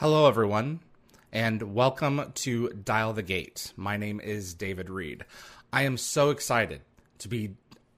Hello, everyone, and welcome to Dial the Gate. My name is David Reed. I am so excited to be,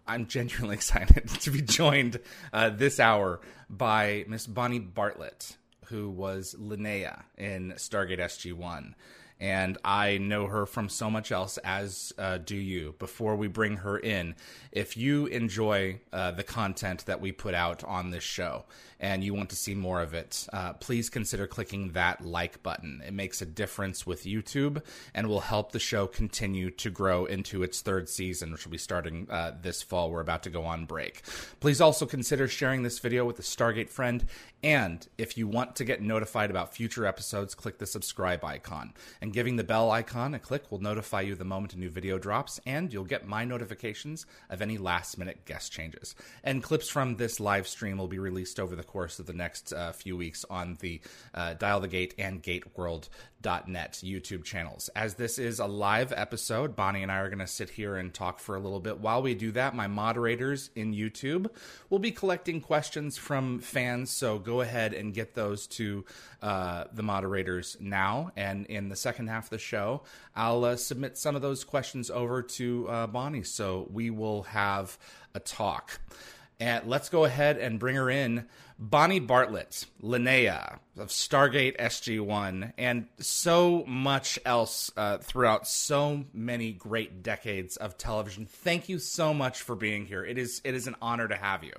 I'm genuinely excited to be joined uh, this hour by Miss Bonnie Bartlett, who was Linea in Stargate SG 1 and I know her from so much else, as uh, do you. Before we bring her in, if you enjoy uh, the content that we put out on this show and you want to see more of it, uh, please consider clicking that like button. It makes a difference with YouTube and will help the show continue to grow into its third season, which will be starting uh, this fall. We're about to go on break. Please also consider sharing this video with a Stargate friend. And if you want to get notified about future episodes, click the subscribe icon. And giving the bell icon a click will notify you the moment a new video drops, and you'll get my notifications of any last minute guest changes. And clips from this live stream will be released over the course of the next uh, few weeks on the uh, Dial the Gate and GateWorld.net YouTube channels. As this is a live episode, Bonnie and I are going to sit here and talk for a little bit. While we do that, my moderators in YouTube will be collecting questions from fans, so go ahead and get those to uh, the moderators now. And in the second half of the show, I'll uh, submit some of those questions over to uh, Bonnie. So we will have a talk. And let's go ahead and bring her in. Bonnie Bartlett, Linea of Stargate SG 1, and so much else uh, throughout so many great decades of television. Thank you so much for being here. It is, it is an honor to have you.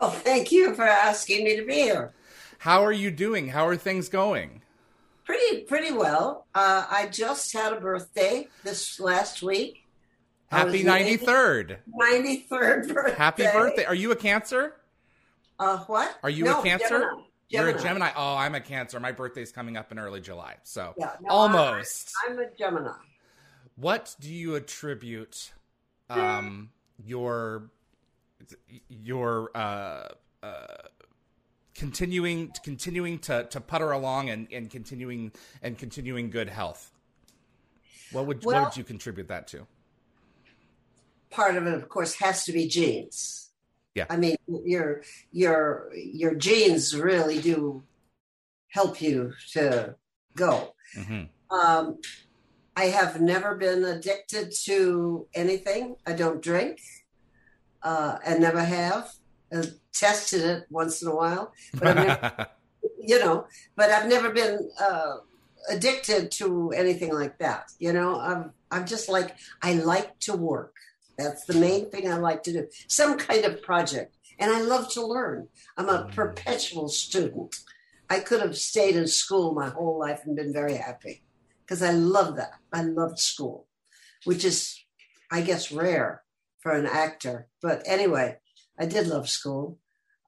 Well, thank you for asking me to be here. How are you doing? How are things going? Pretty, pretty well. Uh, I just had a birthday this last week. Happy ninety third. Ninety third birthday. Happy birthday. Are you a Cancer? Uh, what? Are you no, a Cancer? Gemini. You're a Gemini. Oh, I'm a Cancer. My birthday's coming up in early July, so Yeah, no, almost. I, I'm a Gemini. What do you attribute um, your your uh, uh, continuing continuing to, to putter along and, and continuing and continuing good health? What would Well- what would you contribute that to? Part of it, of course, has to be genes. Yeah. I mean, your your your genes really do help you to go. hmm Um, I have never been addicted to anything. I don't drink, uh, and never have. Uh, tested it once in a while, but I've never, you know. But I've never been uh, addicted to anything like that. You know, I'm I'm just like I like to work. That's the main thing I like to do. Some kind of project, and I love to learn. I'm a perpetual student. I could have stayed in school my whole life and been very happy because I love that. I loved school, which is, I guess, rare for an actor. But anyway, I did love school.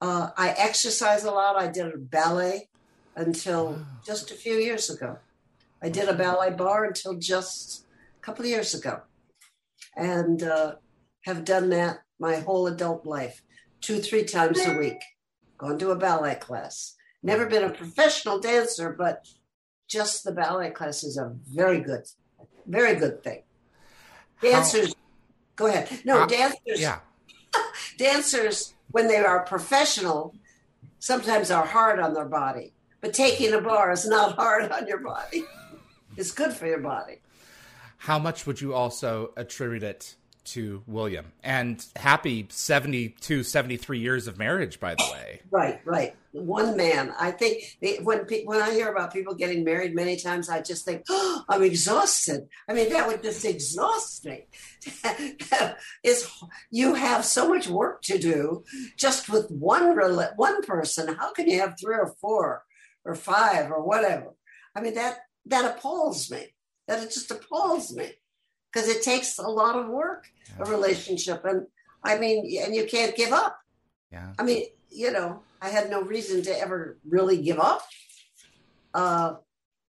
Uh, I exercise a lot. I did ballet until just a few years ago. I did a ballet barre until just a couple of years ago, and uh, have done that my whole adult life, two, three times a week. Gone to a ballet class. Never been a professional dancer, but just the ballet class is a very good, very good thing. Dancers, go ahead. No, How- dancers. yeah. Dancers, when they are professional, sometimes are hard on their body. But taking a barre is not hard on your body. It's good for your body. How much would you also attribute it to William? And happy 72, 73 years of marriage, by the way. Right, right. One man. I think when when I hear about people getting married many times, I just think, oh, I'm exhausted. I mean, that would just exhaust me. is you have so much work to do just with one one person. How can you have three or four or five or whatever? I mean, that that appalls me. That it just appalls me because it takes a lot of work a relationship, and I mean, and you can't give up. Yeah. I mean, you know, I had no reason to ever really give up. Uh,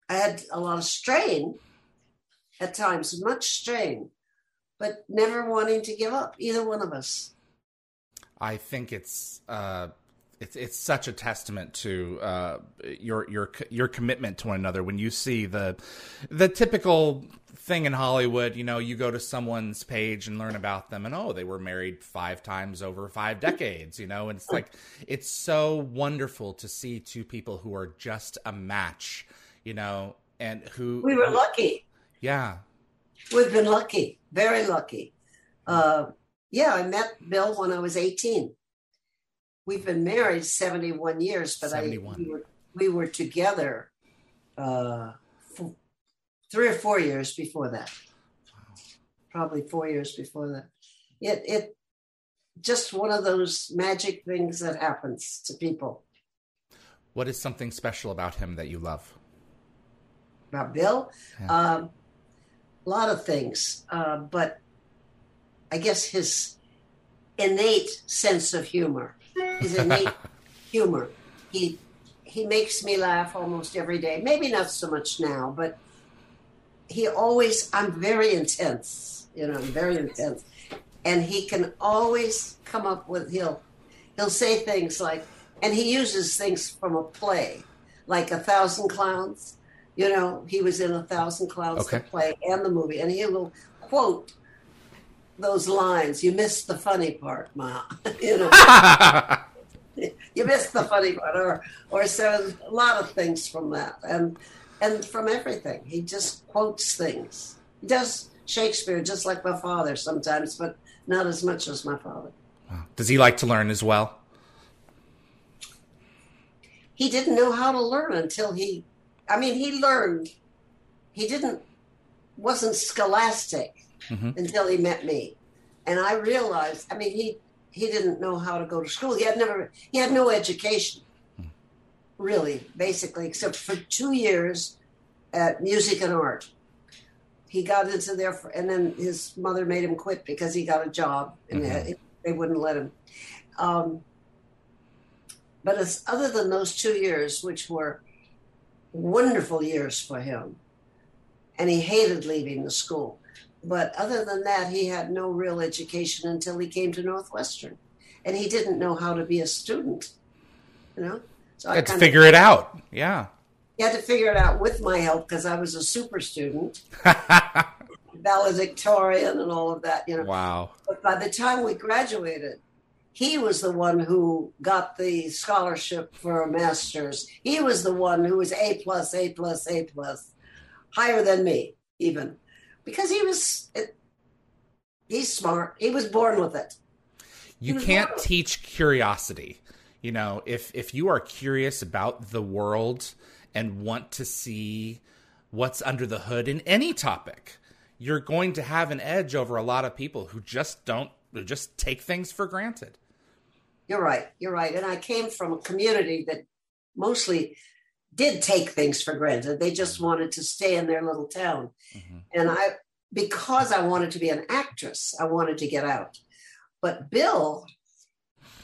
I had a lot of strain at times, much strain, but never wanting to give up, either one of us. I think it's uh, it's it's such a testament to uh, your your your commitment to one another. When you see the the typical thing in Hollywood, you know, you go to someone's page and learn about them, and oh, they were married five times over five decades, you know, and it's like it's so wonderful to see two people who are just a match, you know, and who We were lucky. yeah, We've been lucky, very lucky. Uh, yeah, I met Bill when I was 18. We've been married 71 years, but I, we, were, we were together uh, three or four years before that. Probably four years before that. It it just one of those magic things that happens to people. what is something special about him that you love? about Bill. Yeah. Um, a lot of things, uh, but I guess his innate sense of humor, his innate humor. He he makes me laugh almost every day. Maybe not so much now, but he always. I'm very intense, you know, I'm very intense, and he can always come up with. He'll he'll say things like, and he uses things from a play, like a thousand clowns. You know, he was in a thousand clowns, Okay. the play and the movie, and he will quote those lines. You missed the funny part, Ma. you know, you missed the funny part, or or says a lot of things from that, and and from everything. He just quotes things. He does Shakespeare just like my father sometimes, but not as much as my father. Does he like to learn as well? he didn't know how to learn until he i mean he learned he didn't wasn't scholastic Mhm. until he met me and i realized i mean he he didn't know how to go to school he had never he had no education really basically except for two years at music and art he got into there for, and then his mother made him quit because he got a job and Mhm. they wouldn't let him um, but as, other than those two years, which were wonderful years for him, and he hated leaving the school. But other than that, he had no real education until he came to Northwestern, and he didn't know how to be a student. You know, so Let's kinda- figure it out. Yeah. He had to figure it out with my help because I was a super student, valedictorian, and all of that. You know, wow. but by the time we graduated, he was the one who got the scholarship for a master's. He was the one who was A plus, A plus, A plus, higher than me even, because he was. He's smart. He was born with it. You can't teach curiosity. You know, if if you are curious about the world and want to see what's under the hood in any topic, you're going to have an edge over a lot of people who just don't who just take things for granted. You're right. You're right. And I came from a community that mostly did take things for granted. They just wanted to stay in their little town. Mhm. And I, because I wanted to be an actress, I wanted to get out. But Bill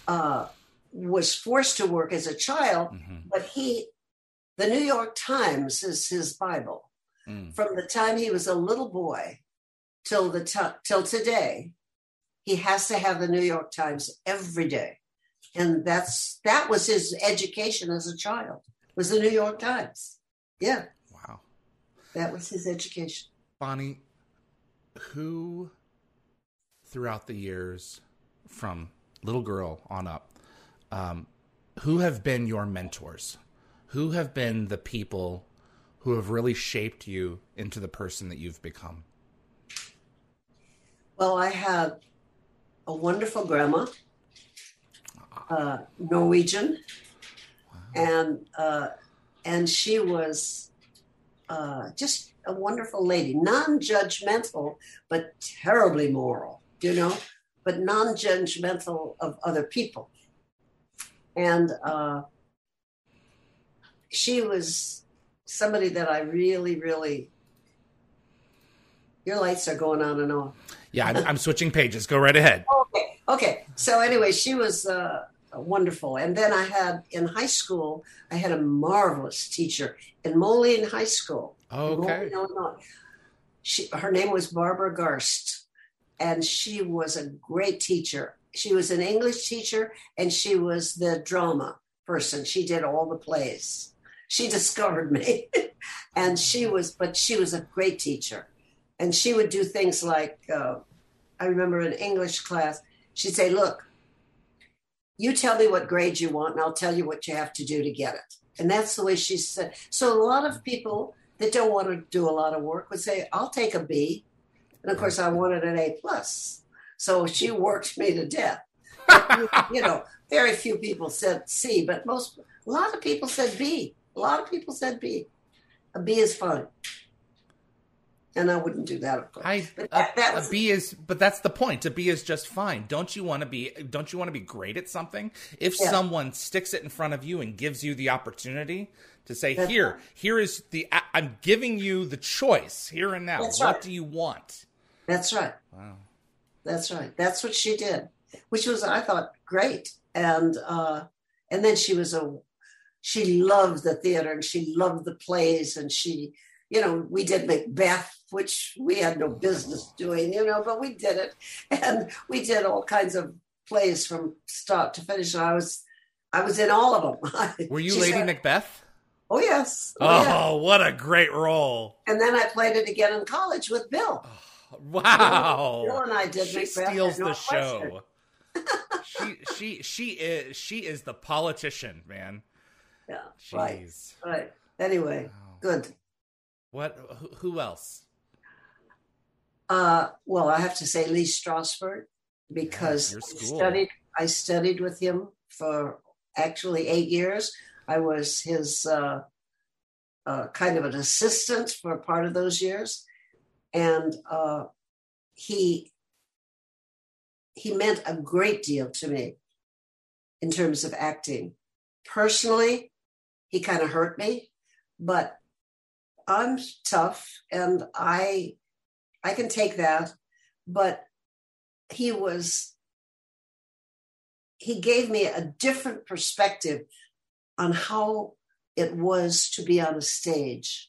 uh, was forced to work as a child, Mhm. but he, the New York Times is his Bible. Mm. From the time he was a little boy till the t- till today, he has to have the New York Times every day, and that's that was his education as a child was the New York Times. Yeah, Wow. that was his education. Bonnie, who throughout the years, from little girl on up, um, who have been your mentors? Who have been the people who have really shaped you into the person that you've become? Well, I have a wonderful grandma, uh, Norwegian, and uh, and she was uh, just a wonderful lady, non-judgmental but terribly moral, you know, but non-judgmental of other people, and uh, she was somebody that I really, really. Your lights are going on and off. Yeah, I'm, I'm switching pages. Go right ahead. Okay. Okay. So anyway, she was uh, wonderful. And then I had in high school, I had a marvelous teacher in Moline High School. Oh, okay. Moline, Illinois. She, her name was Barbara Garst, and she was a great teacher. She was an English teacher, and she was the drama person. She did all the plays. She discovered me, and she was, but she was a great teacher, and she would do things like, uh, I remember in English class, she'd say, "Look, you tell me what grade you want, and I'll tell you what you have to do to get it." And that's the way she said. So a lot of people that don't want to do a lot of work would say, "I'll take a B," and of course, I wanted an A plus. So she worked me to death. you know, very few people said C, but most, a lot of people said B. A lot of people said B. A B is fine. And I wouldn't do that, of course. I But a, that- was- B is, but that's the point. A B is just fine. Don't you want to be? Don't you want to be great at something? If Yeah. someone sticks it in front of you and gives you the opportunity to say, That's "Here, right. here is the. I'm giving you the choice here and now. That's what right. do you want?" That's right. Wow. That's right. That's what she did, which was I thought great. And uh, and then she was a she loved the theater and she loved the plays and she you know we did Macbeth, which we had no business doing, you know, but we did it, and we did all kinds of plays from start to finish. And I was I was in all of them. Were you Lady said, Macbeth? Oh yes. Oh, Oh, yeah. what a great role! And then I played it again in college with Bill. Oh, wow. Bill and I did she Macbeth steals the show. she she she is she is the politician, man. Yeah. Right. Jeez. Right. Anyway, Wow. good. What? Who else? Uh, well, I have to say Lee Strasberg because I studied. I studied with him for actually eight years. I was his uh, uh, kind of an assistant for part of those years, and uh, he he meant a great deal to me in terms of acting. Personally, he kind of hurt me, but I'm tough and I I can take that, but he was he gave me a different perspective on how it was to be on a stage,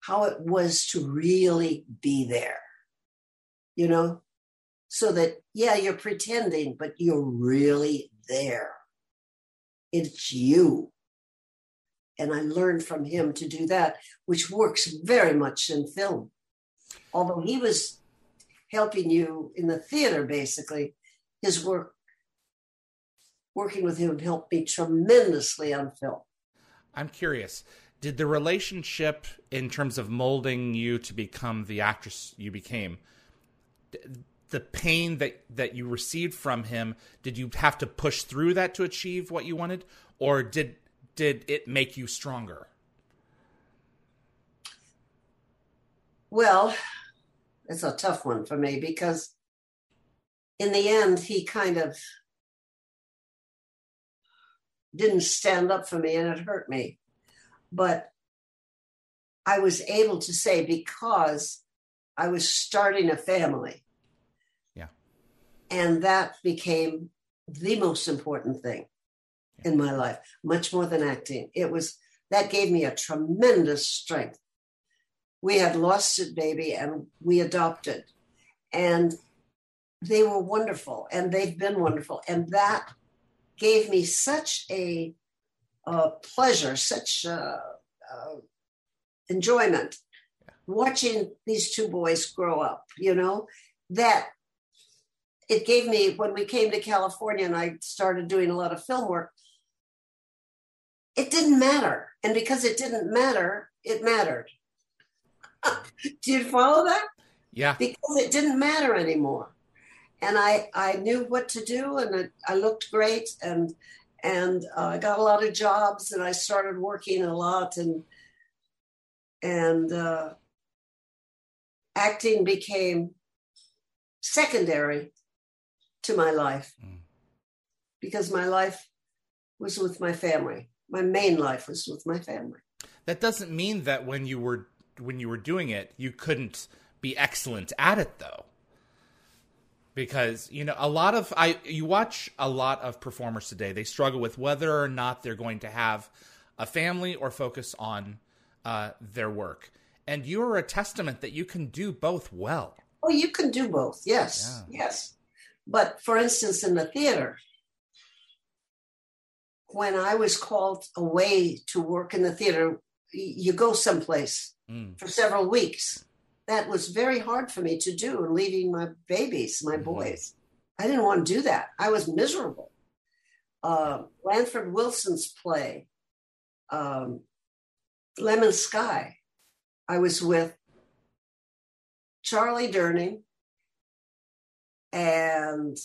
how it was to really be there. You know, so that yeah, you're pretending, but you're really there. It's you. And I learned from him to do that, which works very much in film. Although he was helping you in the theater, basically, his work, working with him helped me tremendously on film. I'm curious. Did the relationship, in terms of molding you to become the actress you became, the pain that that you received from him, did you have to push through that to achieve what you wanted, or did did it make you stronger? Well, it's a tough one for me because in the end, he kind of didn't stand up for me and it hurt me. But I was able to say because I was starting a family. Yeah. And that became the most important thing in my life, much more than acting. It was that gave me a tremendous strength we had lost it baby and we adopted. And they were wonderful and they've been wonderful and that gave me such a, uh pleasure such uh, uh, enjoyment watching these two boys grow up you know that it gave me when we came to california and i started doing a lot of film work it didn't matter. And because it didn't matter it mattered do you follow that? Yeah. Because it didn't matter anymore, and I I knew what to do, and it, I looked great, and and uh, I got a lot of jobs, and I started working a lot, and and uh, acting became secondary to my life Mm. because my life was with my family. My main life was with my family. That doesn't mean that when you were when you were doing it, you couldn't be excellent at it though. because you know a lot of I you watch a lot of performers today they struggle with whether or not they're going to have a family or focus on uh, their work and you are a testament that you can do both well Oh, you can do both. Yes, Yeah. yes. But for instance, in the theater, when I was called away to work in the theater, you go someplace Mm. for several weeks. That was very hard for me to do, and leaving my babies, my Mhm. boys. I didn't want to do that. I was miserable. Uh, Lanford Wilson's play, um, Lemon Sky, I was with Charlie Durning and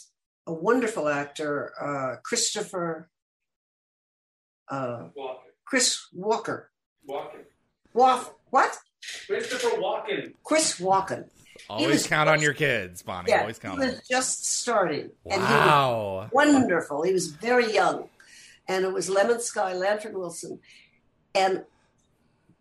a wonderful actor, uh, Christopher, uh, Walken. Chris Walker. Walken. Waf, what? Christopher Walken. Chris Walken. always was- count on your kids bonnie Yeah, always he count on was just starting. them. And he was wow wonderful. He was very young. And it was Lemon Sky, Lanford Wilson. And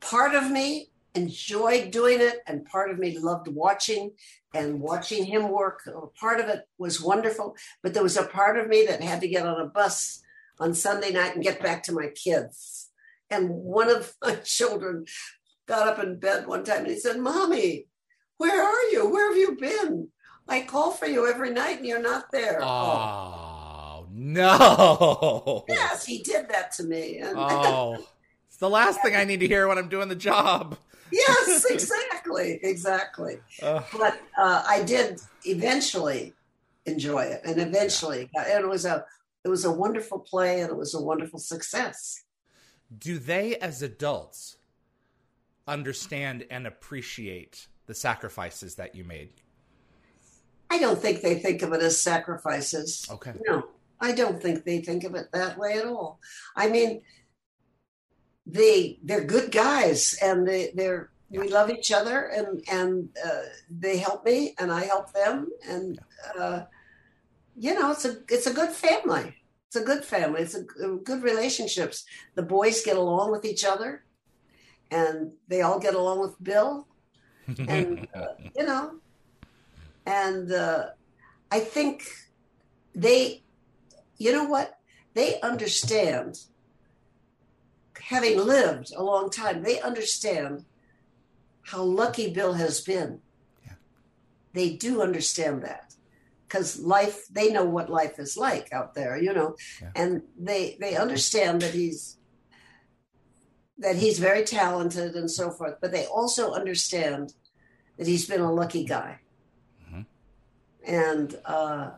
part of me enjoyed doing it, and part of me loved watching and watching him work. Part of it was wonderful, but there was a part of me that had to get on a bus on Sunday night and get back to my kids. And one of my children got up in bed one time and he said, Mommy, where are you? Where have you been? I call for you every night and you're not there. oh no Yes, he did that to me. And oh it's the last thing i need to hear when i'm doing the job yes, exactly, exactly. But uh, I did eventually enjoy it, and eventually, and it was a it was a wonderful play, and it was a wonderful success. Do they as adults understand and appreciate the sacrifices that you made I don't think they think of it as sacrifices. okay No, I don't think they think of it that way at all. I mean, they they're good guys, and they they're we love each other, and and uh, they help me, and I help them, and uh, you know, it's a it's a good family. It's a good family. It's a, a good relationships. The boys get along with each other, and they all get along with Bill, and uh, you know and uh, i think they you know what they understand having lived a long time they understand how lucky bill has been Yeah. they do understand that because life they know what life is like out there you know Yeah. and they they understand that he's that he's very talented and so forth but they also understand that he's been a lucky guy Mhm. and uh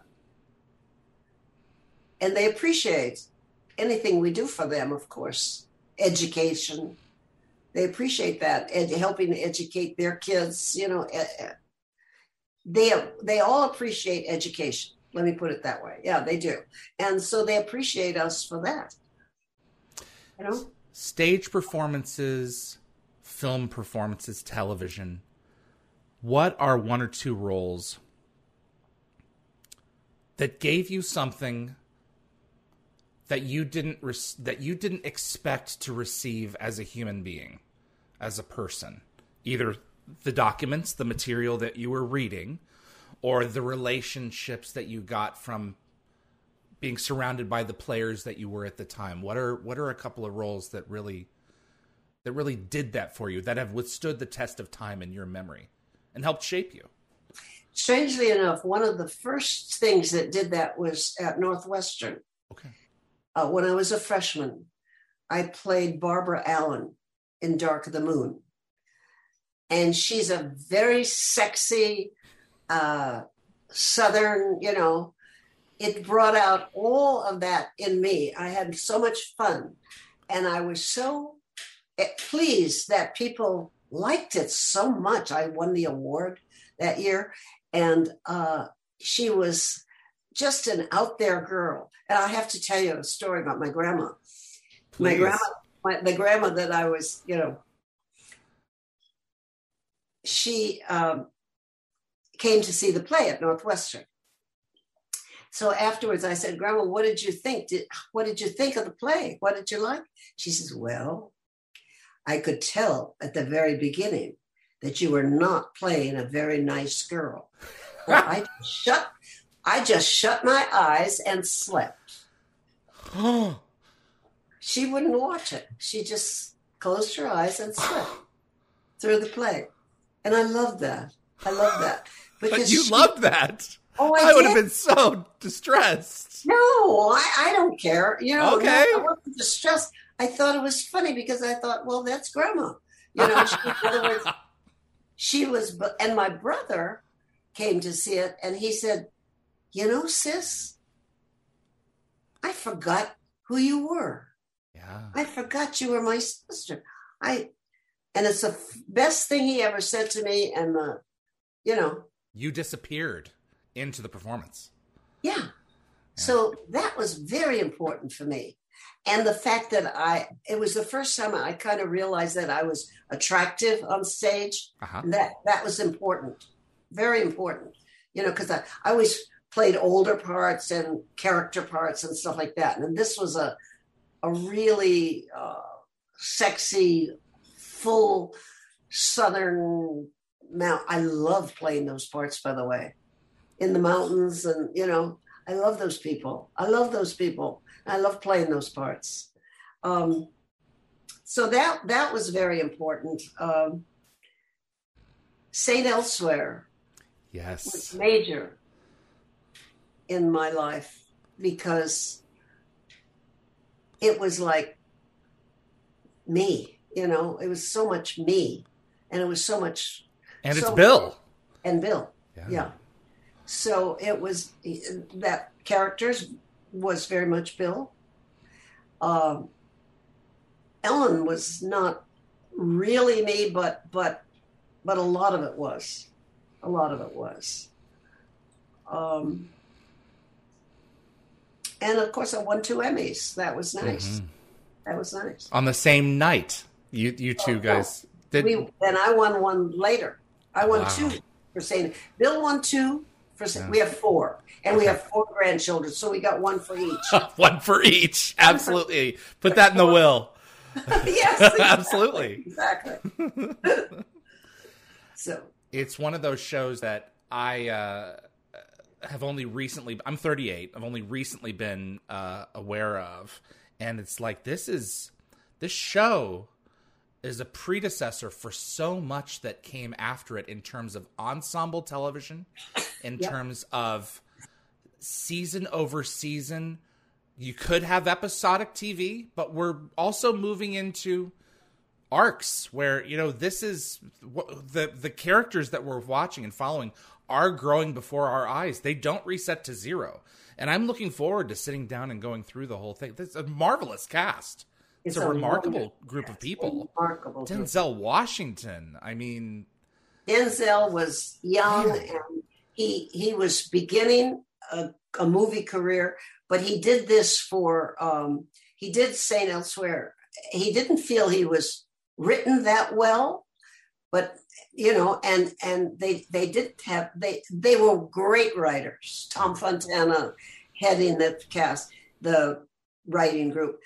and they appreciate anything we do for them of course education they appreciate that and helping to educate their kids you know. They they all appreciate education let me put it that way yeah they do and so they appreciate us for that you know stage performances, film performances, television. What are one or two roles that gave you something that you didn't res- that you didn't expect to receive as a human being, as a person? Either the documents, the material that you were reading, or the relationships that you got from being surrounded by the players that you were at the time? What are what are a couple of roles that really that really did that for you that have withstood the test of time in your memory and helped shape you? Strangely enough one of the first things that did that was at northwestern. Okay. Uh, when I was a freshman, I played Barbara Allen in Dark of the Moon. And she's a very sexy, uh, Southern, you know, it brought out all of that in me. I had so much fun. And I was so eh, pleased that people liked it so much. I won the award that year. And uh, she was just an out there girl. And I have to tell you a story about my grandma. My grandma, my, the grandma that I was, you know, she um, came to see the play at Northwestern. So afterwards, I said, "Grandma, what did you think? Did, what did you think of the play? What did you like?" She says, "Well, I could tell at the very beginning that you were not playing a very nice girl." Well, I shut I just shut my eyes and slept. She wouldn't watch it. She just closed her eyes and slept through the play. And I love that. I love that. but you she- loved that. Oh, I, I, would have been so distressed. No, I, I don't care. You know, Okay. I wasn't distressed. I thought it was funny because I thought, well, that's grandma. You know, she, in other words, she was, and my brother came to see it and he said, you know, sis, I forgot who you were. yeah. I forgot you were my sister. I, and it's the f- best thing he ever said to me. And the, you know, You disappeared into the performance. Yeah. So that was very important for me. And the fact that I, it was the first time I kind of realized that I was attractive on stage. Uh-huh. That, that was important, very important, you know, because I, I always played older parts and character parts and stuff like that. And this was a, a really uh, sexy, full Southern mount. I love playing those parts, by the way, in the mountains. And, you know, I love those people. I love those people. I love playing those parts. Um, so that that was very important. Um, Saint Elsewhere was Yes. major in my life because it was like me. You know, it was so much me, and it was so much And it's Bill. and Bill. Yeah. Yeah. So it was that characters was very much Bill. Um, Ellen was not really me, but but but a lot of it was. A lot of it was. Um, and of course, I won two Emmys. That was nice. Mhm. That was nice. On the same night, you you two guys did. we and I won one later. I won Wow. two for saying Bill won two for saying Yeah. we have four, and we have four grandchildren, so we got one for each. one for each. Absolutely. Put that in the will. yes, exactly. Absolutely. exactly. so It's one of those shows that I uh, have only recently. I'm 38. I've only recently been uh, aware of, and it's like this is this show is a predecessor for so much that came after it in terms of ensemble television, in Yep. terms of season over season. You could have episodic TV, but we're also moving into arcs where you know this is what the the characters that we're watching and following are growing before our eyes. They don't reset to zero. And I'm looking forward to sitting down and going through the whole thing. It's a marvelous cast. It's, a, remarkable wonderful group of people. Remarkable. Denzel Washington. I mean, Denzel was young Yeah. and he he was beginning a, a movie career, but he did this for um, he did Saint Elsewhere. He didn't feel he was written that well, but you know, and and they they did have they they were great writers. Tom Fontana heading the cast, the writing group,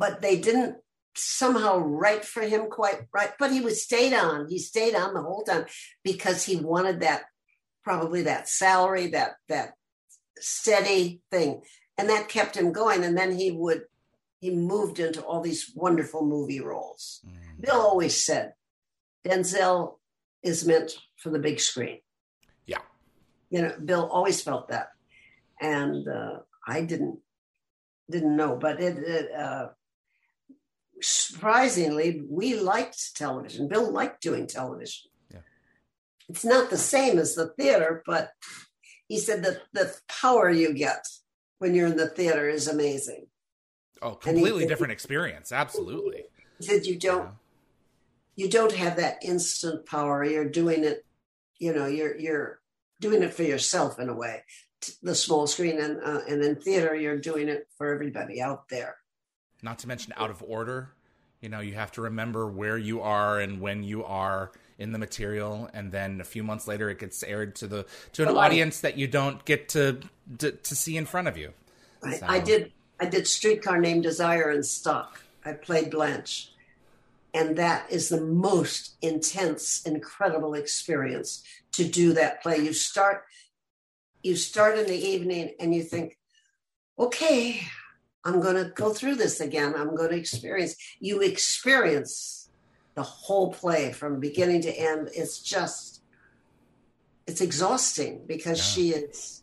but they didn't somehow write for him quite right. But he was stayed on. He stayed on the whole time because he wanted that probably that salary, that that steady thing, and that kept him going. And then he would he moved into all these wonderful movie roles. mm, Bill always said, Denzel is meant for the big screen. Yeah. You know, Bill always felt that. And uh, I didn't didn't know, but it, it uh, surprisingly, we liked television. Bill liked doing television. Yeah. It's not the same as the theater, but he said that the power you get when you're in the theater is amazing. oh, he- completely different experience. Absolutely. He said you don't Yeah. you don't have that instant power. You're doing it, you know, you're you're doing it for yourself in a way. The small screen and uh, and in theater, you're doing it for everybody out there. Not to mention out of order. You know, you have to remember where you are and when you are in the material, and then a few months later, it gets aired to the to an light. audience that you don't get to to, to see in front of you. I, So- I did I did Streetcar Named Desire in stock. I played Blanche, and that is the most intense, incredible experience to do that play. You start you start in the evening and you think, okay, I'm going to go through this again. I'm going to experience. You experience the whole play from beginning to end. It's just, it's exhausting because Yeah. she is,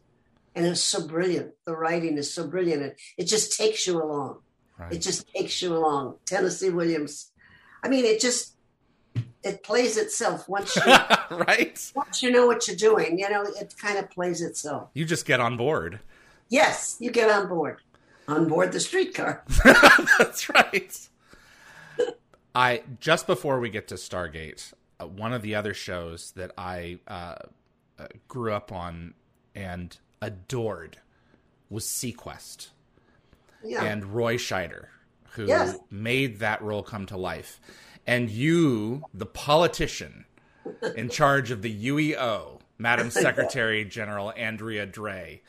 and it's so brilliant. The writing is so brilliant. It, it just takes you along. Right. It just takes you along. Tennessee Williams. I mean, it just, it plays itself once you right? once you know what you're doing. You know, it kind of plays itself. You just get on board. Yes, you get on board, on board the streetcar. That's right. I just before we get to Stargate, uh, one of the other shows that I uh, uh, grew up on and adored was seaQuest Yeah, and Roy Scheider, who Yes. made that role come to life. And you, the politician in charge of the UEO, Madam Secretary General Andrea Dre.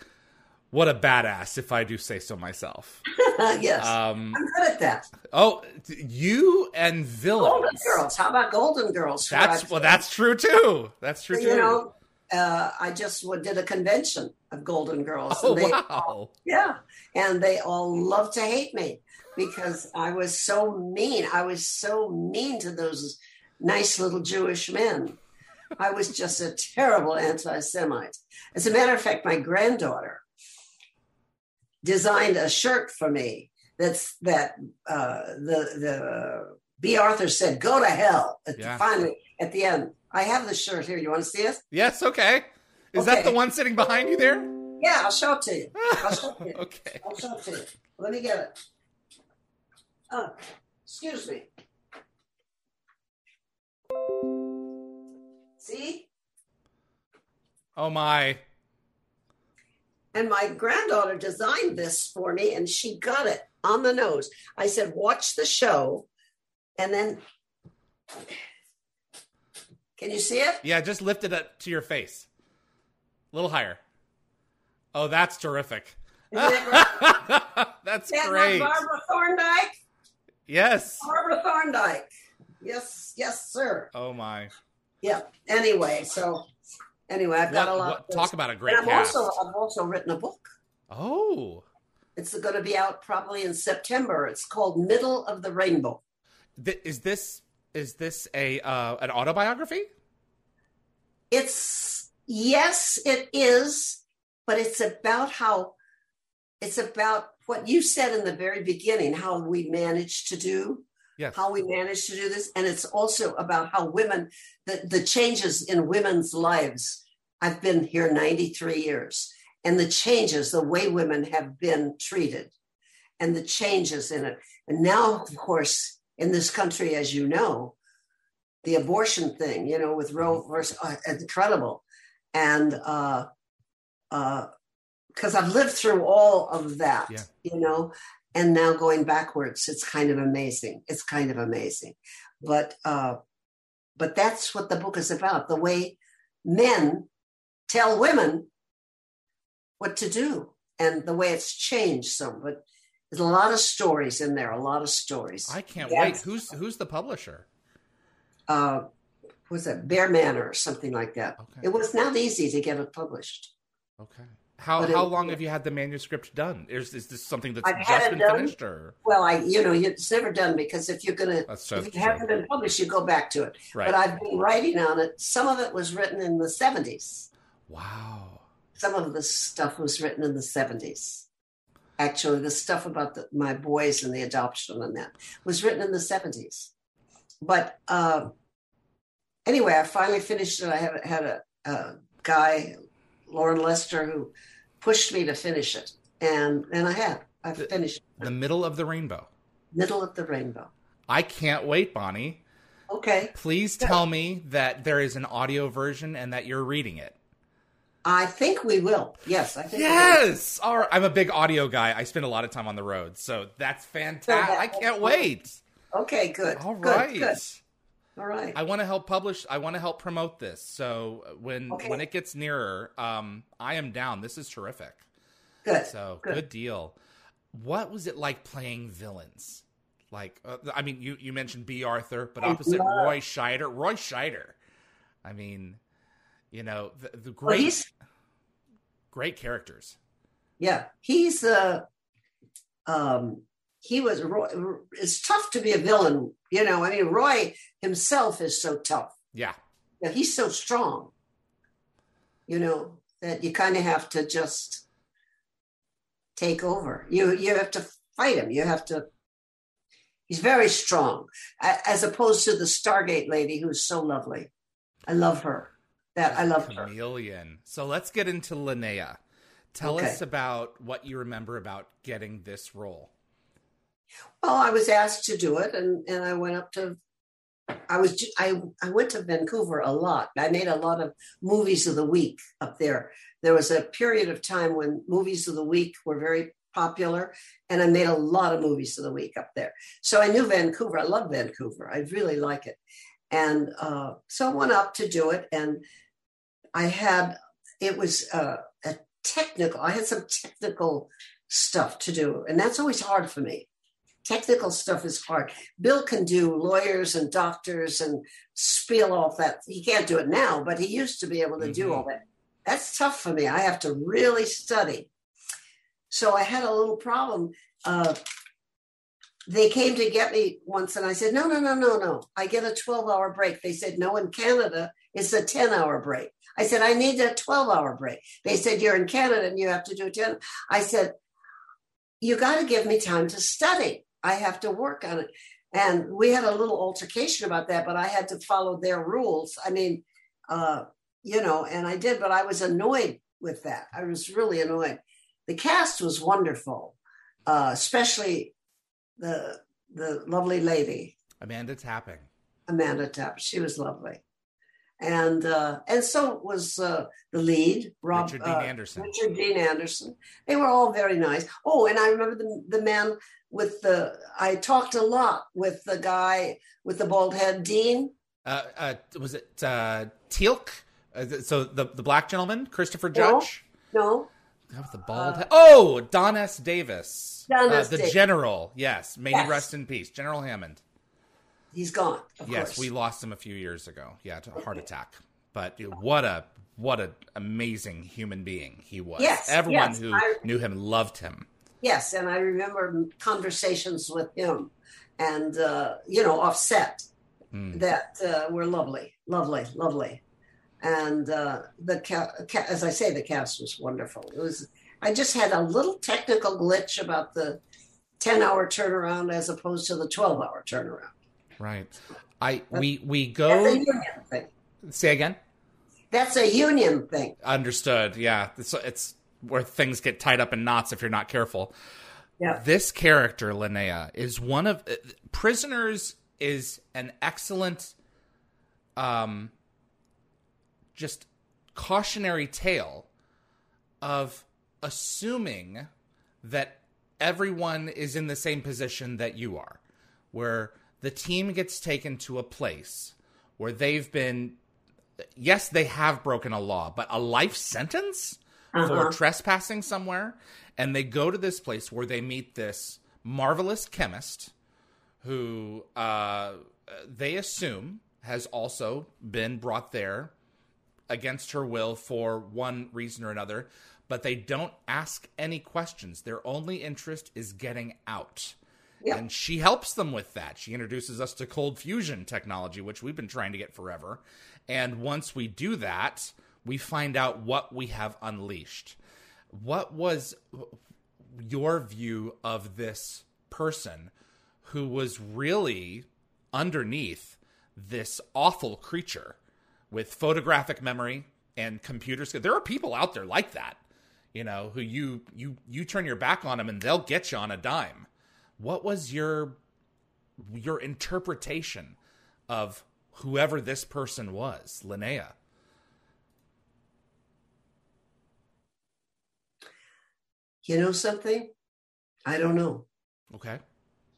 What a badass, if I do say so myself. yes, Um, I'm good at that. Oh, you and villains. Golden Girls. How about Golden Girls? That's well. That's true too. That's true too. you know. Uh, I just did a convention of Golden Girls. oh and they, wow. Yeah, and they all love to hate me because I was so mean. I was so mean to those nice little Jewish men. I was just a terrible anti-Semite. As a matter of fact, my granddaughter designed a shirt for me. That's that uh, the the Bea Arthur said, "Go to hell." At Yeah. Finally, at the end, I have the shirt here. You want to see it? Yes. Okay. Is that the one sitting behind you there? Yeah, I'll show it to you. I'll show it to you. okay. I'll show it to you. Let me get it. Oh, excuse me. See? Oh my. And my granddaughter designed this for me and she got it on the nose. I said, watch the show and then. Can you see it? Yeah. Just lift it up to your face. A little higher. Oh, that's terrific. That's that great. Barbara Thorndike? Yes. Barbara Thorndike. Yes, yes, sir. Oh my. Yeah. Anyway, so anyway, I've got What, a lot. what, talk about a great and I'm cast. also I've also written a book. oh. It's going to be out probably in September. It's called Middle of the Rainbow. Th- is this is this a uh, an autobiography? It's yes, it is, but it's about how it's about what you said in the very beginning, how we managed to do, Yes. how we managed to do this, and it's also about how women the the changes in women's lives. I've been here 93 years, and the changes, the way women have been treated, and the changes in it. And now, of course, in this country, as you know, the abortion thing, you know, with Roe versus uh, incredible, and uh, uh, because I've lived through all of that, Yeah. you know, and now going backwards, it's kind of amazing. It's kind of amazing, but uh, but that's what the book is about: the way men tell women what to do, and the way it's changed. So, but there's a lot of stories in there. A lot of stories. I can't Yes. wait. Who's who's the publisher? uh, was it BearManor or something like that? Okay. It was not easy to get it published. Okay. How But how it- long have you had the manuscript done? Is is this something that's I've just been done. finished or Well, I, you know, it's never done because if you're gonna, so if it hasn't been published, you go back to it. right? But I've been writing on it. Some of it was written in the '70s. wow. Some of the stuff was written in the '70s. Actually, the stuff about the, my boys and the adoption and that was written in the '70s. But uh, anyway, I finally finished it. I had, had a, a guy, Lauren Lester, who pushed me to finish it, and and I have. I've The- finished The middle of the rainbow. Middle of the Rainbow. I can't wait, Bonnie. Okay, Please tell me that there is an audio version and that you're reading it. I think we will. Yes, I think. we will. Yes. All right. I'm a big audio guy. I spend a lot of time on the road, so that's fantastic. I can't wait. Okay, good. All good, right. Good. All right. I want to help publish. I want to help promote this. So when Okay. when it gets nearer, um, I am down. This is terrific. Good. So Good. good, deal. What was it like playing villains? Like, uh, I mean, you you mentioned Bea Arthur, but opposite Roy Scheider. Roy Scheider. I mean, you know, the, the great he's great characters. Yeah, he's uh, um, he was. Roy, it's tough to be a villain, you know. I mean, Roy himself is so tough. Yeah, he's so strong. You know that you kind of have to just take over. You you have to fight him. You have to. He's very strong, as opposed to the Stargate lady who's so lovely. I love her. That I love her. Chameleon. So let's get into Linea. Tell okay. us about what you remember about getting this role. Well, I was asked to do it, and and I went up to. I was I I went to Vancouver a lot. I made a lot of movies of the week up there. There was a period of time when movies of the week were very popular, and I made a lot of movies of the week up there. So I knew Vancouver. I love Vancouver. I really like it, and uh, so I went up to do it, and I had it was uh, a technical. I had some technical stuff to do, and that's always hard for me technical stuff is hard. Bill can do lawyers and doctors and spiel off that. He can't do it now, but he used to be able to mm-hmm. do all that. That's tough for me. I have to really study. So I had a little problem. Uh, they came to get me once, and I said, No, no, no, no, no. I get a 12 hour break. They said, No, in Canada, it's a 10 hour break. I said, I need a 12 hour break. They said, You're in Canada and you have to do a 10. I said, You got to give me time to study. I have to work on it. And we had a little altercation about that, but I had to follow their rules. I mean, uh, you know, and I did, but I was annoyed with that. I was really annoyed. The cast was wonderful, uh, especially the the lovely lady Amanda Tapping. Amanda Tapping, she was lovely, and uh, and so was uh, the lead Rob Richard Dean uh, Anderson. Richard Dean Anderson. They were all very nice. Oh, and I remember the the man with the I talked a lot with the guy with the bald head, Dean. Uh, uh, was it uh, Teal'c? Uh, so the the black gentleman, Christopher Judge. No. no. With the bald uh, head. Oh, Don S. Davis. Don uh, S. the Davis. general. Yes. May yes. he rest in peace. General Hammond. He's gone. yes, course. we lost him a few years ago. Yeah, to a heart attack. But what a what an amazing human being he was. Yes, Everyone yes, who I, knew him loved him. Yes, and I remember conversations with him, and uh, you know, offset Mm. that uh, were lovely, lovely, lovely, and uh, the ca- ca- as I say, the cast was wonderful. It was. I just had a little technical glitch about the ten-hour turnaround as opposed to the twelve-hour turnaround. Right. I we we That's go a union thing. say again. That's a union thing. Understood. Yeah. It's, it's where things get tied up in knots if you're not careful. Yeah. This character, Linea, is one of uh, Prisoners is an excellent um just cautionary tale of assuming that everyone is in the same position that you are, where the team gets taken to a place where they've been yes, they have broken a law, but a life sentence for Uh-huh. trespassing somewhere. And they go to this place where they meet this marvelous chemist who uh, they assume has also been brought there against her will for one reason or another, but they don't ask any questions. Their only interest is getting out. Yeah. And she helps them with that. She introduces us to cold fusion technology, which we've been trying to get forever. And once we do that, we find out what we have unleashed. What was your view of this person who was really underneath this awful creature with photographic memory and computer skills? There are people out there like that, you know, who you you you turn your back on them and they'll get you on a dime. What was your your interpretation of whoever this person was, Linea? You know something? I don't know. Okay.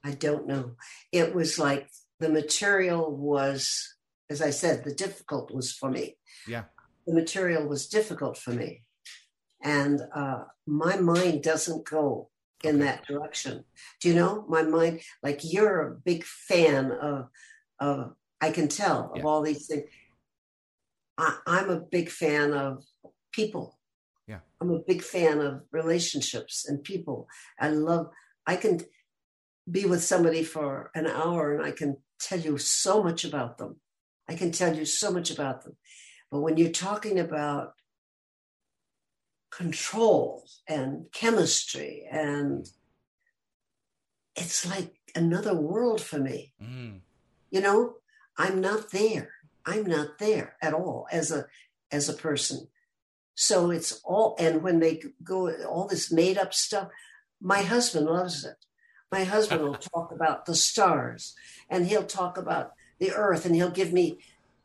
I don't know. It was like the material was, as I said, the difficult was for me. Yeah. The material was difficult for me. And uh, my mind doesn't go in Okay. that direction. Do you know? My mind, like you're a big fan of, of I can tell of Yeah. all these things. I, I'm a big fan of people Yeah. I'm a big fan of relationships and people. I love, I can be with somebody for an hour and I can tell you so much about them. I can tell you so much about them. But when you're talking about control and chemistry and it's like another world for me. Mm. You know, I'm not there. I'm not there at all as a as a person. So it's all and when they go all this made up stuff, my husband loves it. My husband will talk about the stars and he'll talk about the earth and he'll give me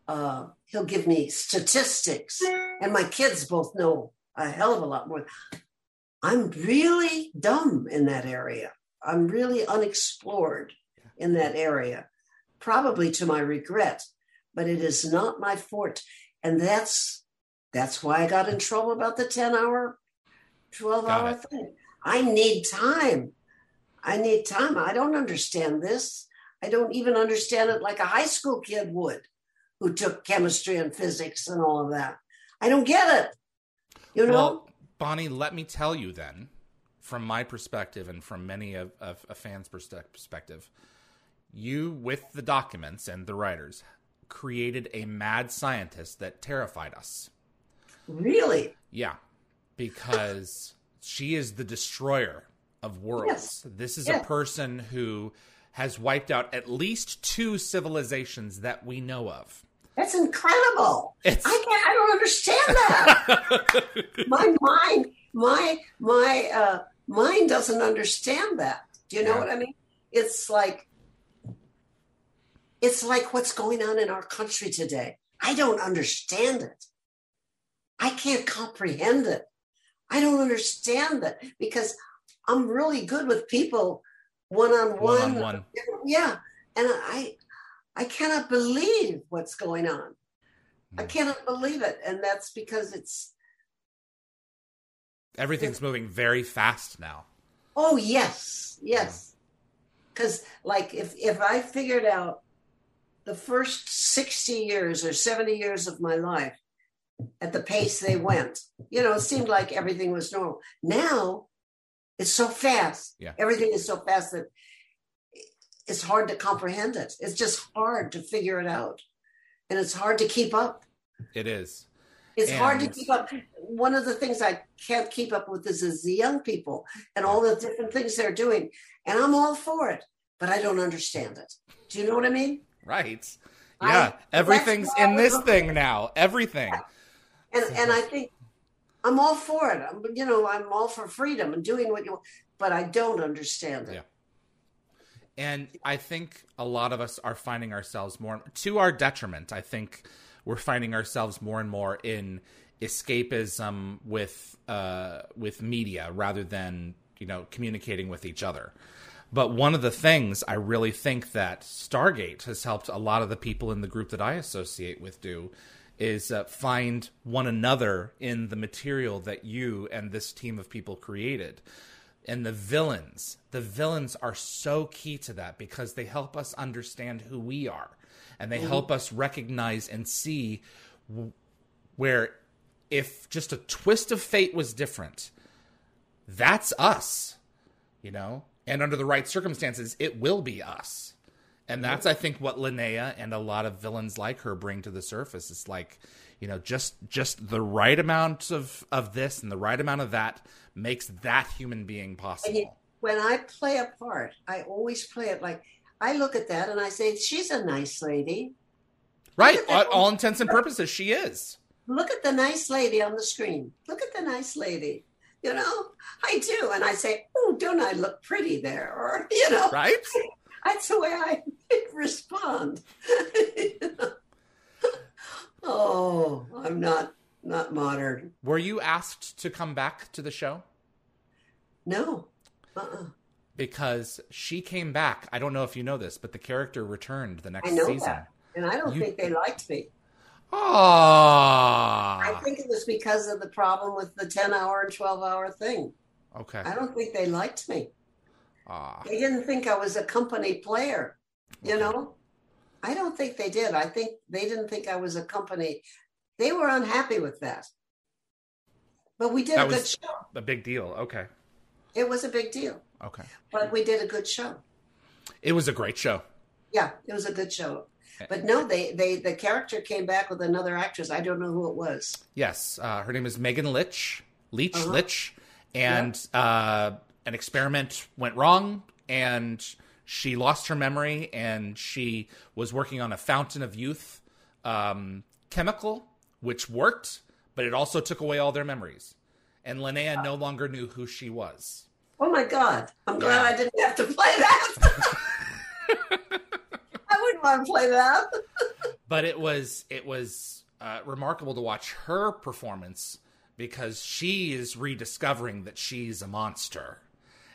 uh, he'll give me statistics and my kids both know a hell of a lot more. I'm really dumb in that area. I'm really unexplored in that area, probably to my regret, but it is not my forte. And that's that's why I got in trouble about the 10 hour, 12 Got hour it. thing. I need time. I need time. I don't understand this. I don't even understand it like a high school kid would who took chemistry and physics and all of that. I don't get it. You know? Well, Bonnie, let me tell you then, from my perspective and from many of, of a fan's perspective, you, with the documents and the writers, created a mad scientist that terrified us. Really? Yeah, because she is the destroyer of worlds. Yes. This is Yes. a person who has wiped out at least two civilizations that we know of. That's incredible. It's I can't, I don't understand that. my mind, my my uh, mind doesn't understand that. Do you know Yeah. what I mean? It's like it's like what's going on in our country today. I don't understand it. I can't comprehend it. I don't understand it because I'm really good with people one on one on one. one. Yeah, and I I cannot believe what's going on. I Mm. cannot believe it, and that's because it's Everything's moving very fast now. oh yes, yes. Because like if if I figured out the first sixty years or seventy years of my life at the pace they went, you know, it seemed like everything was normal. Now it's so fast. Yeah. Everything is so fast that it's hard to comprehend it. It's just hard to figure it out, and it's hard to keep up. It is. It's hard to keep up. One of the things I can't keep up with is, is the young people and all the different things they're doing. And I'm all for it, but I don't understand it. Do you know what I mean? Right. I- Yeah. Everything's in this thing now. Everything. And and I think I'm all for it. I'm, you know, I'm all for freedom and doing what you want, but I don't understand it. Yeah. And I think a lot of us are finding ourselves more to our detriment. I think we're finding ourselves more and more in escapism with uh, with media rather than you know communicating with each other. But one of the things I really think that Stargate has helped a lot of the people in the group that I associate with do is uh, find one another in the material that you and this team of people created. And the villains the villains are so key to that because they help us understand who we are. And they help us recognize and see w- where if just a twist of fate was different that's us you know? And under the right circumstances it will be us and that's i think what linea and a lot of villains like her bring to the surface it's like you know just just the right amount of of this and the right amount of that makes that human being possible when I play a part, I always play it like I look at that and I say, "She's a nice lady." right Look at that all, all intents and purposes she is Look at the nice lady on the screen. Look at the nice lady. You know, I do, and I say, "Oh, don't I look pretty there?" Or you know, right That's the way I respond. oh, I'm not not modern. were you asked to come back to the show No. Uh-uh. because she came back i don't know if you know this but the character returned the next I know season that. And I don't You- think they liked me. Ah, I think it was because of the problem with the 10 hour and 12 hour thing. okay. I don't think they liked me. Ah, They didn't think I was a company player, you know? I don't think they did. I think they didn't think I was a company. They were unhappy with that. But we did That a good show. A big deal. Okay. It was a big deal, Okay. but we did a good show. It was a great show. Yeah, it was a good show. But no, they they the character came back with another actress. I don't know who it was. Yes, uh, her name is Megan Litch, Leitch, Uh-huh. Litch, and uh, an experiment went wrong, and she lost her memory, and she was working on a fountain of youth um, chemical, which worked, but it also took away all their memories, and Linea no longer knew who she was. Oh my God! I'm glad Yeah. I didn't have to play that. I wouldn't want to play that. but it was it was uh, remarkable to watch her performance because she is rediscovering that she's a monster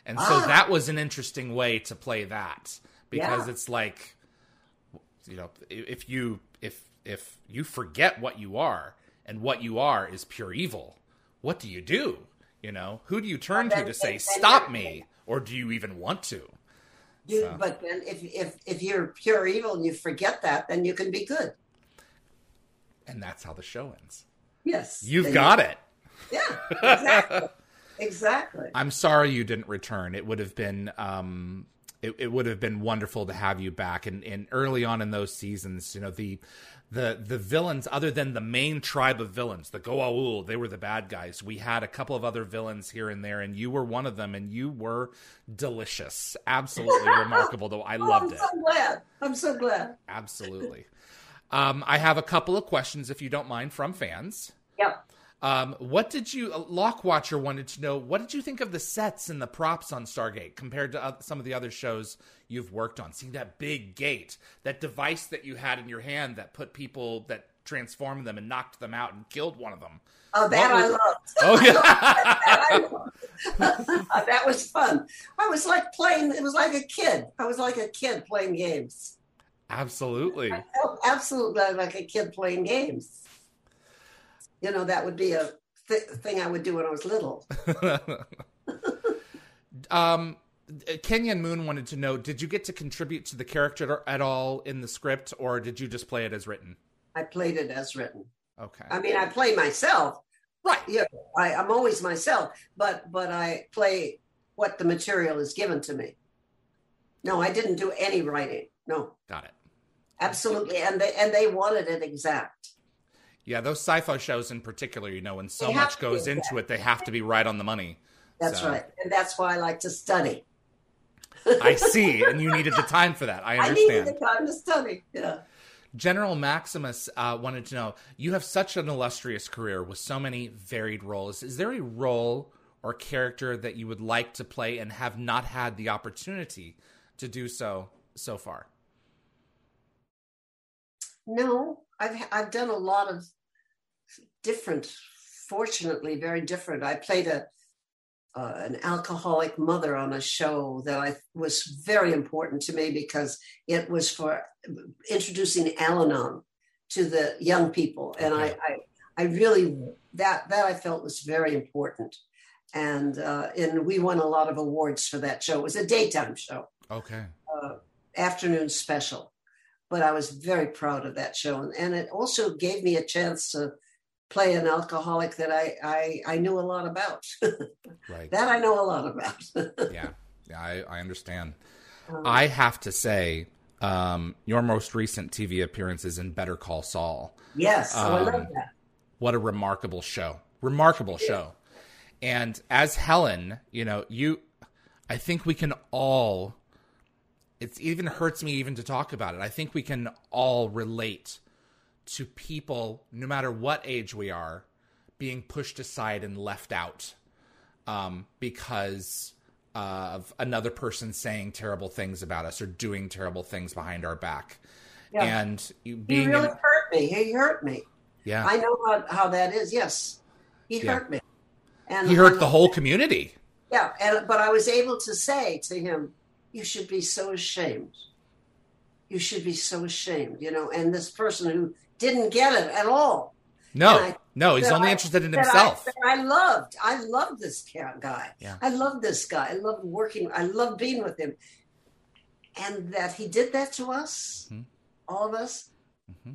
and so Ah. that was an interesting way to play that because Yeah. it's like you know if you if if you forget what you are and what you are is pure evil what do you do you know who do you turn to to say stop me or do you even want to You, So. But then, if if if you're pure evil and you forget that, then you can be good. and that's how the show ends Yes, you've got it Yeah, exactly, exactly. I'm sorry you didn't return. It would have been um it, it would have been wonderful to have you back and, and early on in those seasons, you know, the the the villains other than the main tribe of villains, the Goa'uld, they were the bad guys. We had a couple of other villains here and there and you were one of them and you were delicious. Absolutely remarkable though. I Oh, loved I'm it. so glad. I'm so glad. Absolutely. Um, I have a couple of questions, if you don't mind, from fans. Um, what did you, Lockwatcher wanted to know, what did you think of the sets and the props on Stargate compared to some of the other shows you've worked on? Seeing that big gate, that device that you had in your hand that put people, that transformed them and knocked them out and killed one of them. Oh, that What I was- loved. Oh, yeah. That I loved. that was fun. I was like playing. It was like a kid. I was like a kid playing games. Absolutely. I absolutely like a kid playing games. You know, that would be a th- thing I would do when I was little. um, Kenyon Moon wanted to know Did you get to contribute to the character at all in the script, or did you just play it as written? I played it as written. Okay. I mean, I play myself. Right. Yeah, I, I'm always myself, but but I play what the material is given to me. No, I didn't do any writing. No, Got it. absolutely, and they and they wanted it exact. Yeah, those sci-fi shows in particular, you know, when so much goes into it, they have to be right on the money. That's So- right, and that's why I like to study. I see, and you needed the time for that. I I needed understand. the time to study. Yeah. General Maximus uh, wanted to know: You have such an illustrious career with so many varied roles. Is there a role or character that you would like to play and have not had the opportunity to do so so far? No, I've I've done a lot of different. Fortunately, very different. I played a uh, an alcoholic mother on a show that I was very important to me because it was for introducing Al-Anon to the young people, and I, I I really that that I felt was very important, and uh, and we won a lot of awards for that show. It was a daytime show Okay. uh, afternoon special. But I was very proud of that show, and, and it also gave me a chance to play an alcoholic that I I, I knew a lot about. Right. that I know a lot about. yeah. Yeah. I, I understand. Um, I have to say, um, your most recent TV appearance is in Better Call Saul. yes, oh, I um, love that. what a remarkable show remarkable show and as helen you know you i think we can all it even hurts me even to talk about it i think we can all relate to people no matter what age we are being pushed aside and left out um, because of another person saying terrible things about us or doing terrible things behind our back Yeah. and you He really in- hurt me. He hurt me. yeah I know how, how that is. Yes, he Yeah. hurt me. And he hurt the whole community Yeah, and but I was able to say to him, "You should be so ashamed. You should be so ashamed." You know, and this person who didn't get it at all. No, I- no, he's only I- interested in himself. I, I loved. I loved this guy. Yeah. I loved this guy. I loved working. I loved being with him. And that he did that to us, Mhm. all of us. Mm-hmm.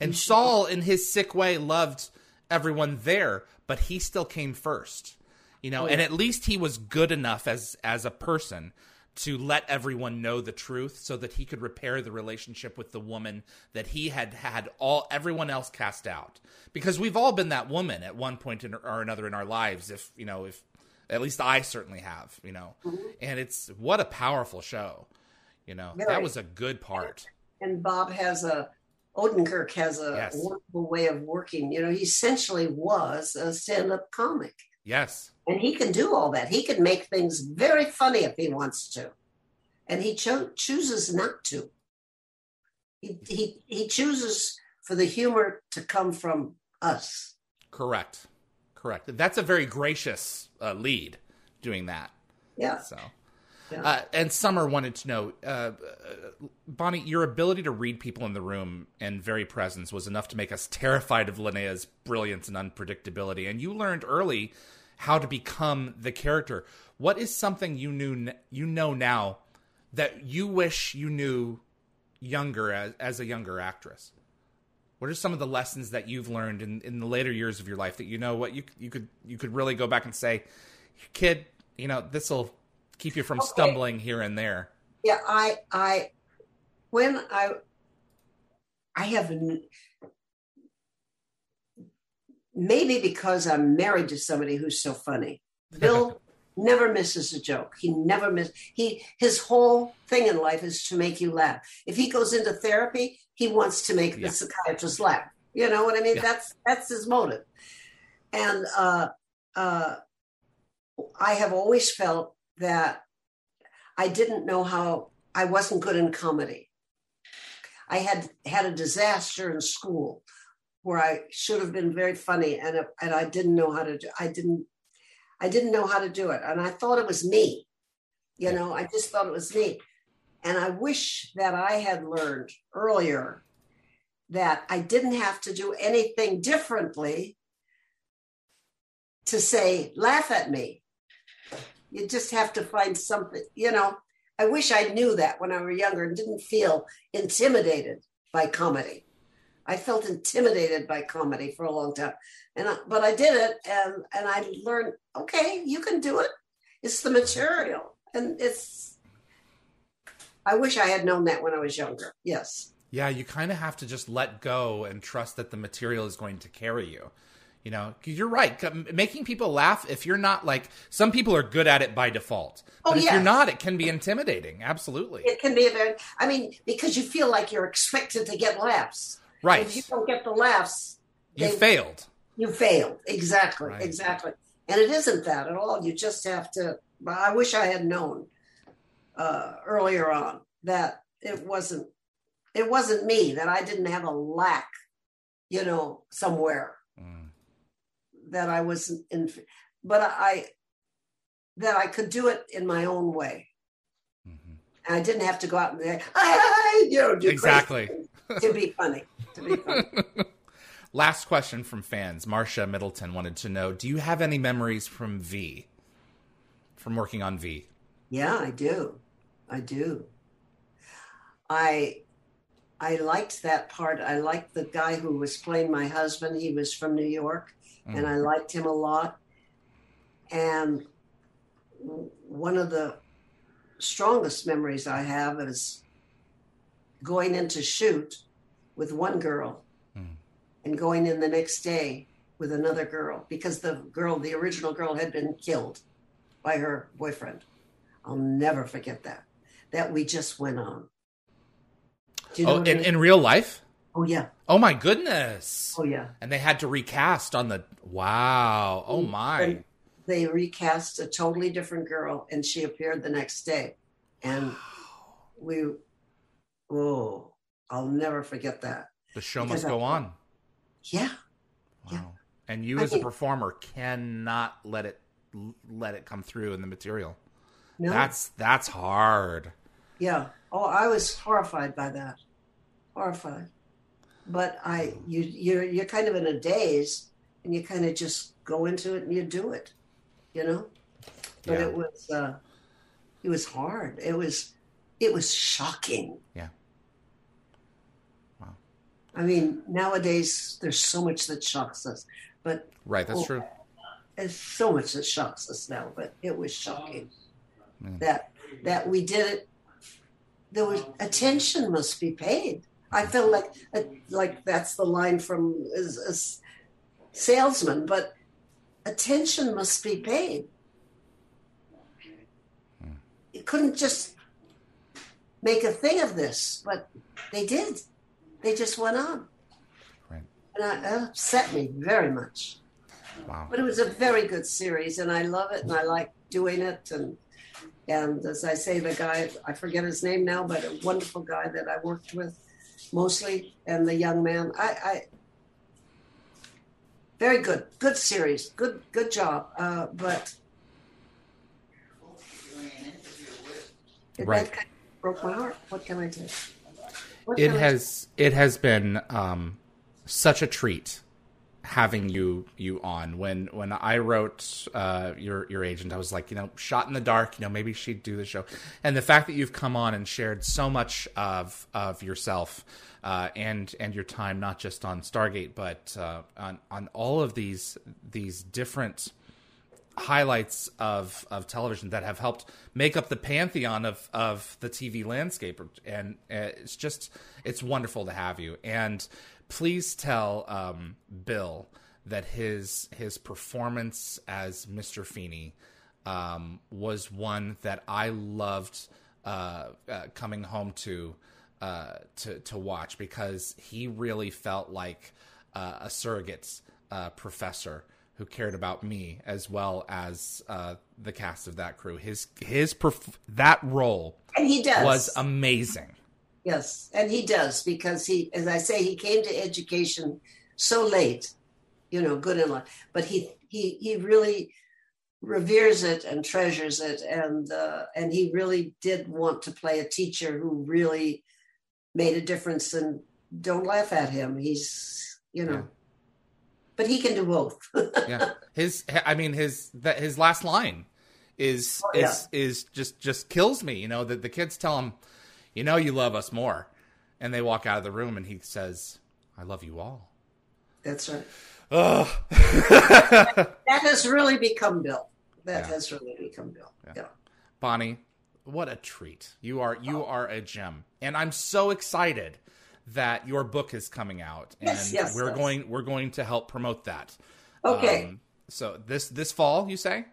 and Saul, in his sick way, loved everyone there, but he still came first. You know, Oh, and at least he was good enough as as a person to let everyone know the truth so that he could repair the relationship with the woman that he had had all everyone else cast out. Because we've all been that woman at one point in, or another in our lives if you know if at least I certainly have you know. Mm-hmm. And it's what a powerful show you know. That was a good part. And Bob has a Odenkirk has a Yes. wonderful way of working. You know, he essentially was a stand-up comic, yes and he can do all that. He can make things very funny if he wants to, and he cho- chooses not to. He he he chooses for the humor to come from us. correct correct that's a very gracious uh, lead doing that Yeah, So, Yeah. uh, and Summer wanted to know, uh, uh, Bonnie, your ability to read people in the room and very presence was enough to make us terrified of Linea's brilliance and unpredictability. And you learned early how to become the character. What is something you knew you know now that you wish you knew younger as, as a younger actress? What are some of the lessons that you've learned in, in the later years of your life that you know what you you could you could really go back and say, kid, you know this will keep you from Okay. stumbling here and there. yeah. I I when I I have maybe because I'm married to somebody who's so funny. Bill never misses a joke. He never miss he his whole thing in life is to make you laugh. If he goes into therapy, he wants to make Yeah. the psychiatrist laugh. You know what I mean? Yeah. That's that's his motive. And uh uh I have always felt that I didn't know how I wasn't good in comedy. I had had a disaster in school where I should have been very funny and and I didn't know how to do I didn't I didn't know how to do it and I thought it was me. You know, I just thought it was me. And I wish that I had learned earlier that I didn't have to do anything differently to say laugh at me. You just have to find something, you know. I wish I knew that when I were younger and didn't feel intimidated by comedy. I felt intimidated by comedy for a long time, and I, but I did it, and and I learned. Okay, you can do it. It's the material, and it's. I wish I had known that when I was younger. Yes. Yeah, you kind of have to just let go and trust that the material is going to carry you. You know, you're right. Making people laugh, if you're not like, some people are good at it by default. Oh, But if you're not, it can be intimidating. Absolutely. It can be a very. I mean, because you feel like you're expected to get laughs. Right. If you don't get the laughs, You they- failed. You failed. Exactly. Right. Exactly. And it isn't that at all. You just have to. I wish I had known uh, earlier on that it wasn't. It wasn't me. That I didn't have a lack, you know, somewhere Mm. that I wasn't in. But I that I could do it in my own way, Mhm. and I didn't have to go out and say, "Ah," you know, Exactly. things to be funny. To be funny. Last question from fans. Marcia Middleton wanted to know Do you have any memories from V? From working on V? Yeah, I do. I do. I I liked that part. I liked the guy who was playing my husband. He was from New York, and Mm. I liked him a lot. And one of the strongest memories I have is going in to shoot with one girl Mm. and going in the next day with another girl because the girl, the original girl, had been killed by her boyfriend. I'll never forget that. That we just went on. You know Oh, what I in, mean? in real life? oh yeah. Oh my goodness. Oh yeah. And they had to recast on the. Wow. Oh my. And they recast a totally different girl and she appeared the next day. And we oh, I'll never forget that. The show Because must go I- on. Yeah. Wow. Yeah. And you I as a performer cannot let it let it come through in the material. No. That's that's hard. Yeah. Oh, I was horrified by that. Horrified. But I you you're you're kind of in a daze and you kind of just go into it and you do it. You know? But Yeah. it was uh it was hard. It was it was shocking. Yeah. I mean, nowadays there's so much that shocks us. But Right, that's Oh. true. there's so much that shocks us now, but it was shocking that that we did it. There was attention must be paid. I feel like like that's the line from a, a salesman, but attention must be paid. Hmm. You couldn't just make a thing of this, but they did. They just went on. Right. And I, it upset me very much. Wow. But it was a very good series, and I love it, and I like doing it. And and as I say, the guy I forget his name now, but a wonderful guy that I worked with mostly, and the young man. I, I very good, good series, good good job. Uh, but Right. that kind of broke my heart. What can I do? It has it has been um, such a treat having you you on. When when I wrote uh, your your agent I was like you know shot in the dark you know maybe she'd do the show. And the fact that you've come on and shared so much of of yourself uh, and and your time not just on Stargate but uh, on on all of these these different highlights of of television that have helped make up the pantheon of of the TV landscape and uh, it's just it's wonderful to have you and please tell um, Bill that his his performance as Mr. Feeney um, was one that I loved uh, uh, coming home to uh, to to watch because he really felt like uh, a surrogate uh, professor who cared about me as well as uh, the cast of that crew. His his perf- that role and he does was amazing. Yes, and he does because he, as I say, he came to education so late, you know, good in life. But he he he really reveres it and treasures it, and uh, and he really did want to play a teacher who really made a difference. And don't laugh at him; he's you know, Yeah. But he can do both. yeah his i mean his that his last line is Oh, yeah. is is just just kills me you know that the kids tell him you know you love us more and they walk out of the room and he says i love you all That's right. Ugh. That has really become Bill. That Yeah. has really become Bill. Yeah. yeah. bonnie what a treat you are you oh. are a gem and i'm so excited that your book is coming out and Yes, yes, we're yes. going we're going to help promote that Okay. Um, so this this fall you say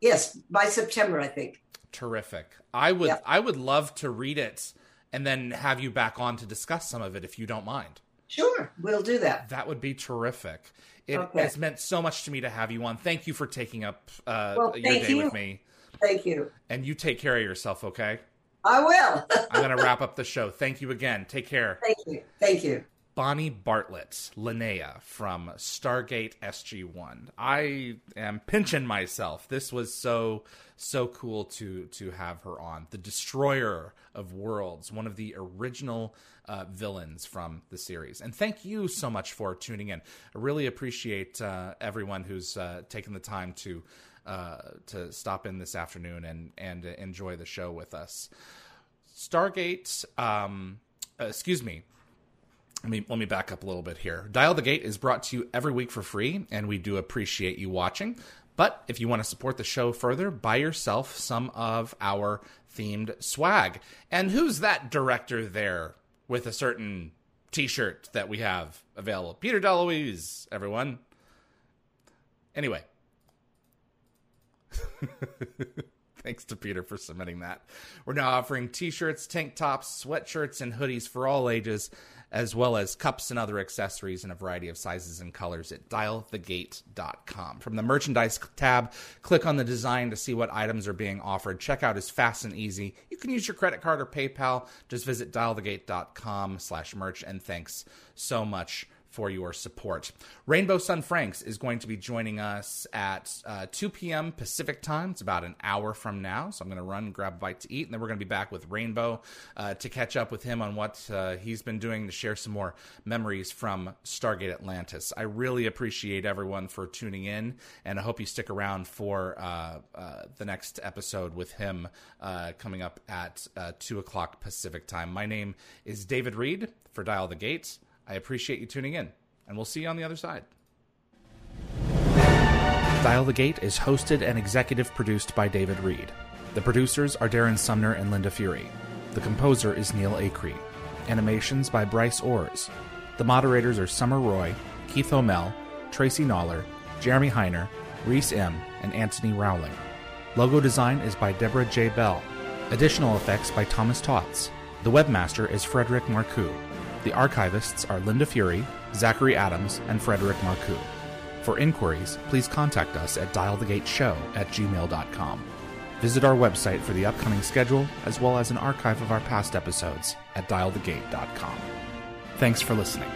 yes, by September, I think. Terrific. I would Yeah. I would love to read it and then have you back on to discuss some of it if you don't mind. Sure, we'll do that. That would be terrific. It Okay. has meant so much to me to have you on. Thank you for taking up uh, Well, your day you. with me. Thank you. And you take care of yourself, okay? I will. I'm going to wrap up the show. Thank you again. Take care. Thank you. Thank you. Bonnie Bartlett, Linea from Stargate SG1. I am pinching myself. This was so so cool to to have her on. The Destroyer of Worlds, one of the original uh, villains from the series. And thank you so much for tuning in. I really appreciate uh, everyone who's uh, taken the time to uh, to stop in this afternoon and and enjoy the show with us. Stargate. Um, uh, excuse me. Let me let me back up a little bit here. Dial the Gate is brought to you every week for free, and we do appreciate you watching. But if you want to support the show further, buy yourself some of our themed swag. And who's that director there with a certain T-shirt that we have available? Peter DeLuise, everyone. Anyway, Thanks to Peter for submitting that. We're now offering t shirts, tank tops, sweatshirts, and hoodies for all ages, as well as cups and other accessories in a variety of sizes and colors at dialthegate.com. From the merchandise tab, click on the design to see what items are being offered. Checkout is fast and easy. You can use your credit card or PayPal. Just visit dialthegate.com slash merch, and thanks so much for your support. Rainbow Sun Franks is going to be joining us at uh, 2 p.m. Pacific time. It's about an hour from now. So I'm going to run grab a bite to eat. And then we're going to be back with Rainbow uh, to catch up with him on what uh, he's been doing to share some more memories from Stargate Atlantis. I really appreciate everyone for tuning in. And I hope you stick around for uh, uh, the next episode with him uh, coming up at uh, 2 o'clock Pacific time. My name is David Read for Dial the Gates. I appreciate you tuning in, and we'll see you on the other side. Dial the Gate is hosted and executive produced by David Read. The producers are Darren Sumner and Linda Fury. The composer is Neil Acree. Animations by Bryce Orrs. The moderators are Summer Roy, Keith O'Mell, Tracy Noller, Jeremy Heiner, Reese M., and Anthony Rowling. Logo design is by Deborah J. Bell. Additional effects by Thomas Tots. The webmaster is Frederick Marcoux. The archivists are Linda Fury, Zachary Adams, and Frederick Marcoux. For inquiries, please contact us at dialthegateshow at gmail.com. Visit our website for the upcoming schedule as well as an archive of our past episodes at dialthegate.com. Thanks for listening.